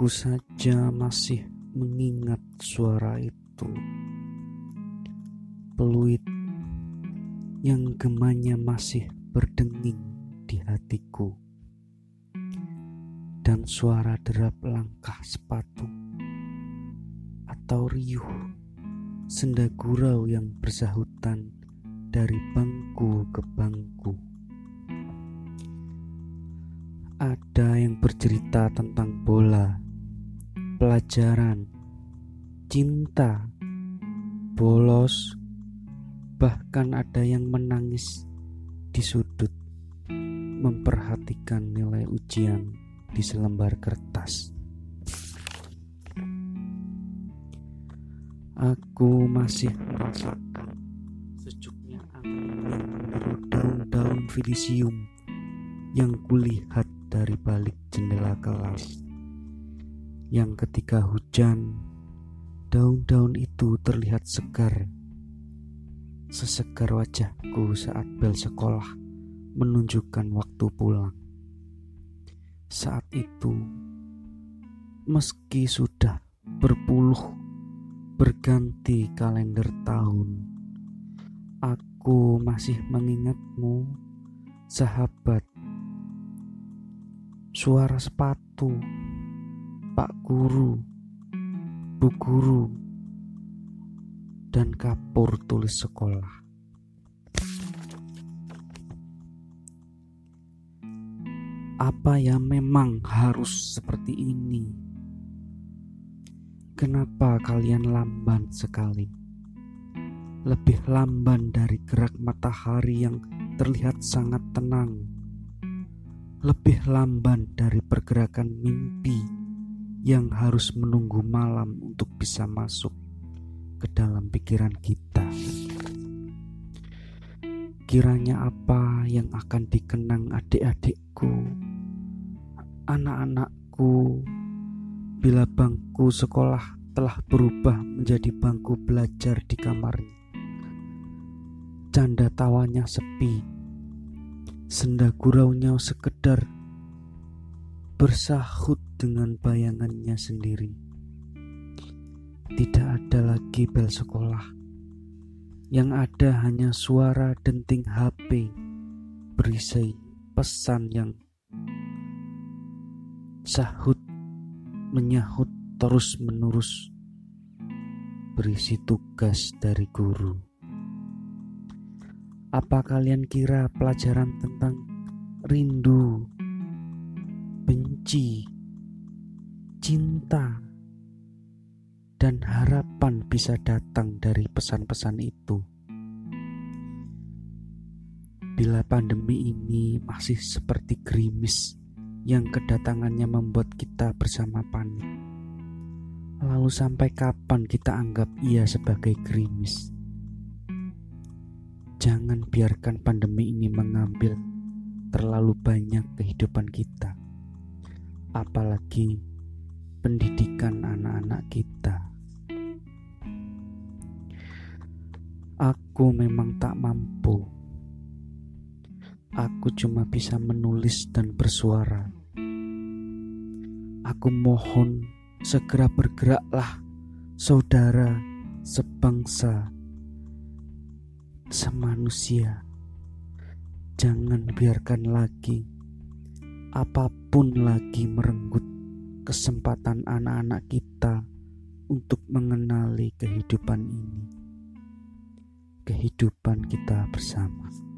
Aku saja masih mengingat suara itu. Peluit yang gemanya masih berdenging di hatiku. Dan suara derap langkah sepatu atau riuh senda gurau yang bersahutan dari bangku ke bangku. Ada yang bercerita tentang bola, pelajaran, cinta, bolos, bahkan ada yang menangis di sudut memperhatikan nilai ujian di selembar kertas. Aku masih merasakan sejuknya angin yang daun-daun filisium yang kulihat dari balik jendela kelas. Yang ketika hujan, daun-daun itu terlihat segar. Sesegar wajahku saat bel sekolah menunjukkan waktu pulang. Saat itu, meski sudah berpuluh berganti kalender tahun, aku masih mengingatmu, sahabat suara sepatu, pak guru, bu guru, dan kapur tulis sekolah. Apa ya memang harus seperti ini? Kenapa kalian lamban sekali? Lebih lamban dari gerak matahari yang terlihat sangat tenang lebih lamban dari pergerakan mimpi yang harus menunggu malam untuk bisa masuk ke dalam pikiran kita. Kiranya apa yang akan dikenang adik-adikku, anak-anakku, bila bangku sekolah telah berubah menjadi bangku belajar di kamarnya. Canda tawanya sepi Senda guraunya sekedar bersahut dengan bayangannya sendiri. Tidak ada lagi bel sekolah. Yang ada hanya suara denting HP berisi pesan yang sahut menyahut terus menerus berisi tugas dari guru. Apa kalian kira pelajaran tentang rindu, benci, cinta, dan harapan bisa datang dari pesan-pesan itu? Bila pandemi ini masih seperti gerimis yang kedatangannya membuat kita bersama panik, lalu sampai kapan kita anggap ia sebagai gerimis? Jangan biarkan pandemi ini mengambil terlalu banyak kehidupan kita, apalagi pendidikan anak-anak kita. Aku memang tak mampu. Aku cuma bisa menulis dan bersuara. Aku mohon segera bergeraklah, saudara sebangsa semanusia. Jangan biarkan lagi apa pun lagi merenggut kesempatan anak-anak kita untuk mengenali kehidupan ini. Kehidupan kita bersama.